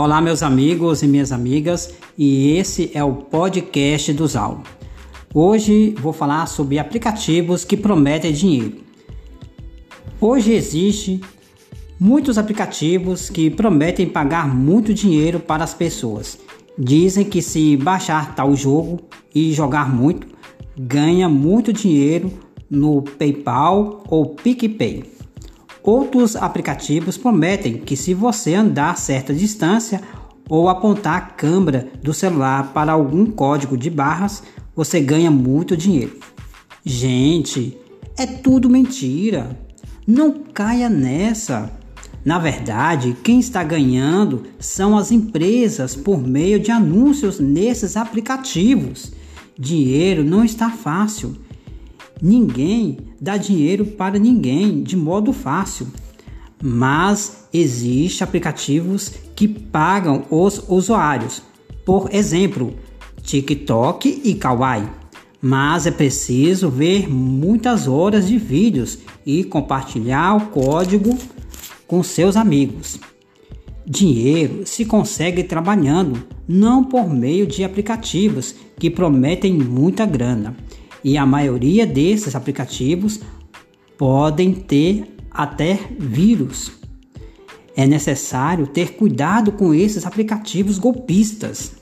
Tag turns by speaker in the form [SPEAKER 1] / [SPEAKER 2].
[SPEAKER 1] Olá, meus amigos e minhas amigas, e esse é o podcast do Zal. Hoje vou falar sobre aplicativos que prometem dinheiro. Hoje existe muitos aplicativos que prometem pagar muito dinheiro para as pessoas. Dizem que se baixar tal jogo e jogar muito, ganha muito dinheiro no PayPal ou PicPay. Outros aplicativos prometem que se você andar certa distância ou apontar a câmera do celular para algum código de barras, você ganha muito dinheiro. Gente, é tudo mentira. Não caia nessa. Na verdade, quem está ganhando são as empresas por meio de anúncios nesses aplicativos. Dinheiro não está fácil. Ninguém dá dinheiro para ninguém de modo fácil, mas existem aplicativos que pagam os usuários. Por exemplo, TikTok e Kawaii. Mas é preciso ver muitas horas de vídeos e compartilhar o código com seus amigos. Dinheiro se consegue trabalhando, não por meio de aplicativos que prometem muita grana e a maioria desses aplicativos podem ter até vírus. É necessário ter cuidado com esses aplicativos golpistas.